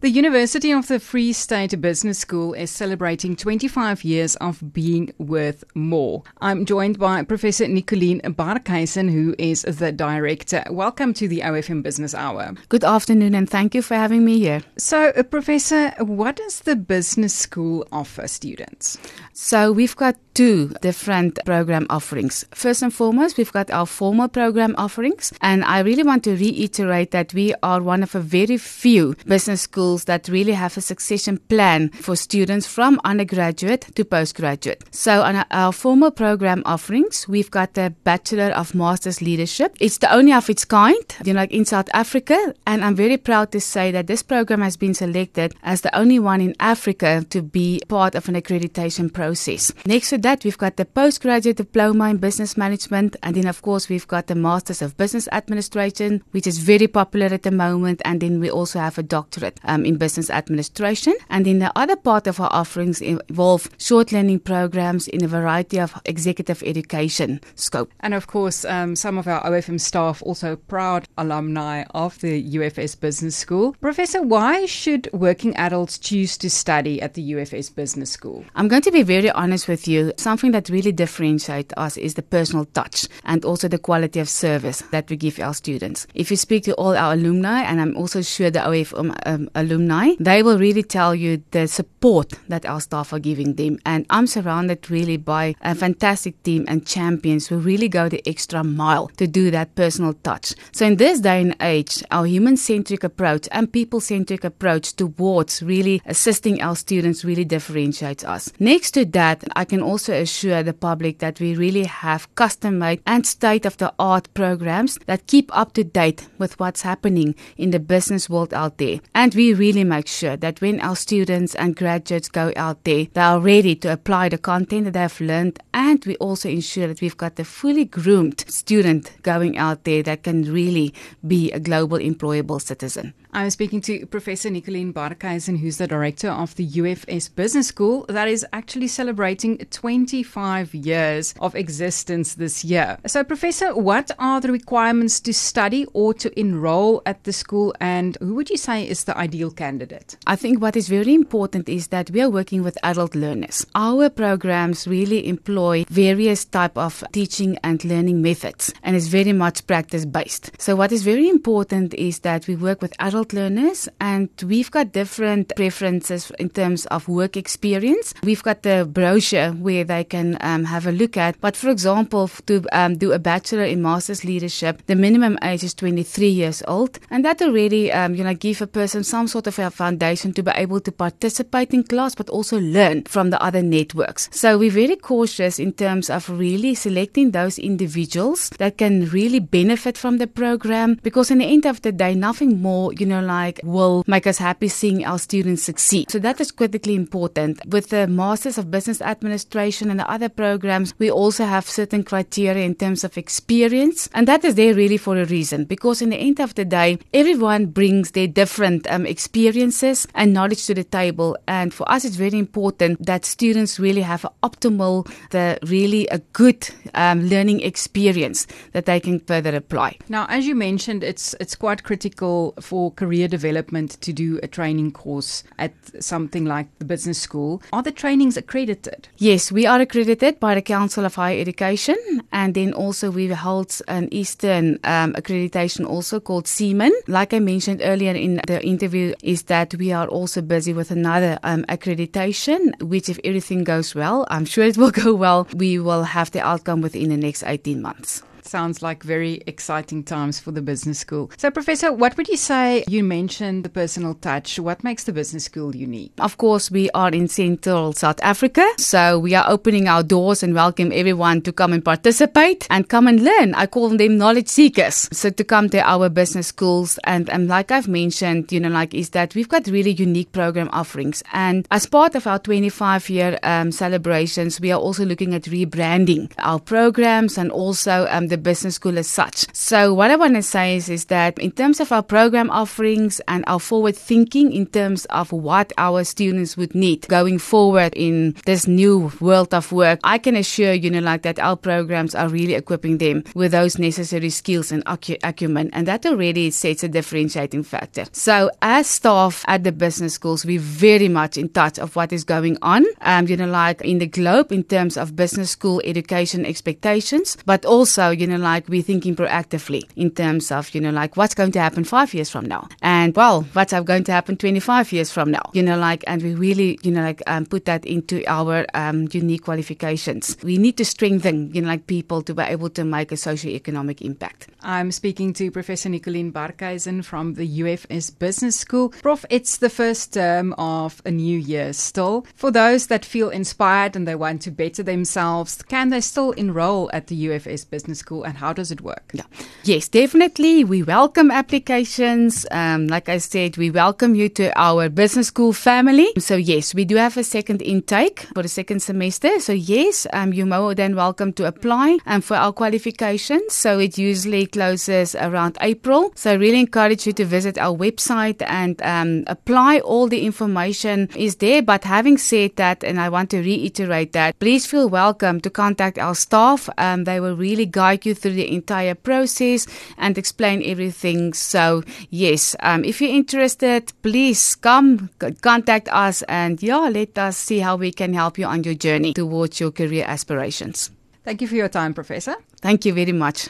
The University of the Free State Business School is celebrating 25 years of being worth more. I'm joined by Professor Nicolene Barkhuizen, who is the director. Welcome to the OFM Business Hour. Good afternoon, and thank you for having me here. So, uh, Professor, what does the business school offer students? So, we've got two different program offerings. First and foremost, we've got our formal program offerings, and I really want to reiterate that we are one of a very few business schools that really have a succession plan for students from undergraduate to postgraduate. So, on our formal program offerings, we've got the Bachelor of Masters Leadership. It's the only of its kind, you know, in South Africa, and I'm very proud to say that this program has been selected as the only one in Africa to be part of an accreditation process. Next to that, we've got the postgraduate diploma in business management, and then, of course, we've got the Masters of Business Administration, which is very popular at the moment, and then we also have a doctorate um, in business administration. And then the other part of our offerings involve short learning programs in a variety of executive education scope. And of course, um, some of our OFM staff also proud alumni of the UFS Business School. Professor, why should working adults choose to study at the UFS Business School? I'm going to be very honest with you. Something that really differentiates us is the personal touch and also the quality of service that we give our students. If you speak to all our alumni, and I'm also sure the OFM um, alumni, they will really tell you the support that our staff are giving them. And I'm surrounded really by a fantastic team and champions who really go the extra mile to do that personal touch. So in this day and age, our human centric approach and people centric approach towards really assisting our students really differentiates us. Next to that, I can also assure the public that we really have custom made and state of the art programs that keep up to date with what's happening in the business world out there. And we really make sure that when our students and graduates go out there, they are ready to apply the content that they've learned. And we also ensure that we've got a fully groomed student going out there that can really be a global employable citizen. I'm speaking to Professor Nicolene Barkhuizen, who's the director of the UFS Business School, that is actually celebrating 25 years of existence this year. So, Professor, what are the requirements to study or to enroll at the school, and who would you say is the ideal candidate? I think what is very important is that we are working with adult learners. Our programs really employ various type of teaching and learning methods, and it's very much practice based. So, what is very important is that we work with adult learners, and we've got different preferences in terms of work experience. We've got the brochure where they can um, have a look at. But for example, to um, do a bachelor in master's leadership, the minimum age is 23 years old, and that already, um, you know, give a person some sort of a foundation to be able to participate in class, but also learn from the other networks. So we're very cautious in terms of really selecting those individuals that can really benefit from the program, because in the end of the day, nothing more, you know, like will make us happy seeing our students succeed. So that is critically important. With the Masters of Business Administration and the other programs, we also have certain criteria in terms of experience. And that is there really for a reason because in the end of the day, everyone brings their different um, experiences and knowledge to the table. And for us, it's very important that students really have an optimal, the really a good um, learning experience that they can further apply. Now, as you mentioned, it's it's quite critical for career development to do a training course at something like the business school. Are the trainings accredited? Yes, we are accredited by the Council of Higher Education, and then also we hold an Eastern um, accreditation also called CEEMAN. Like I mentioned earlier in the interview, is that we are also busy with another um, accreditation, which if everything goes well, I'm sure it will go well, we will have the outcome within the next 18 months. Sounds like very exciting times for the business school. So, Professor, what would you say? You mentioned the personal touch. What makes the business school unique? Of course, we are in Central South Africa, so we are opening our doors and welcome everyone to come and participate and come and learn. I call them knowledge seekers. So, to come to our business schools, and, and like I've mentioned, you know, like is that we've got really unique program offerings. And as part of our 25 year um, celebrations, we are also looking at rebranding our programs and also um, the business school as such. So what I want to say is, is that in terms of our program offerings and our forward thinking in terms of what our students would need going forward in this new world of work, I can assure you know like that our programs are really equipping them with those necessary skills and acumen and that already sets a differentiating factor. So as staff at the business schools, we're very much in touch of what is going on, um, you know, like in the globe in terms of business school education expectations, but also, you know, like we're thinking proactively in terms of, you know, like what's going to happen five years from now. And well, what's going to happen 25 years from now, you know, like, and we really, you know, like um, put that into our um, unique qualifications. We need to strengthen, you know, like people to be able to make a socio-economic impact. I'm speaking to Professor Nicolene Barkhuizen from the UFS Business School. Prof, it's the first term of a new year still. For those that feel inspired and they want to better themselves, can they still enroll at the UFS Business School and how does it work? Yeah. Yes, definitely. We welcome applications. Um, like I said, we welcome you to our business school family. So yes, we do have a second intake for the second semester. So yes, um, you're more than welcome to apply um, for our qualifications. So it usually closes around April. So I really encourage you to visit our website and um, apply. All the information is there. But having said that, and I want to reiterate that, please feel welcome to contact our staff. Um, they will really guide you through the entire process and explain everything. So yes, um, if you're interested, please come contact us and yeah, let us see how we can help you on your journey towards your career aspirations. Thank you for your time, Professor. Thank you very much.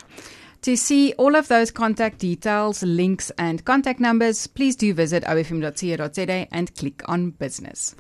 To see all of those contact details, links, and contact numbers, please do visit ofm.co.za and click on business.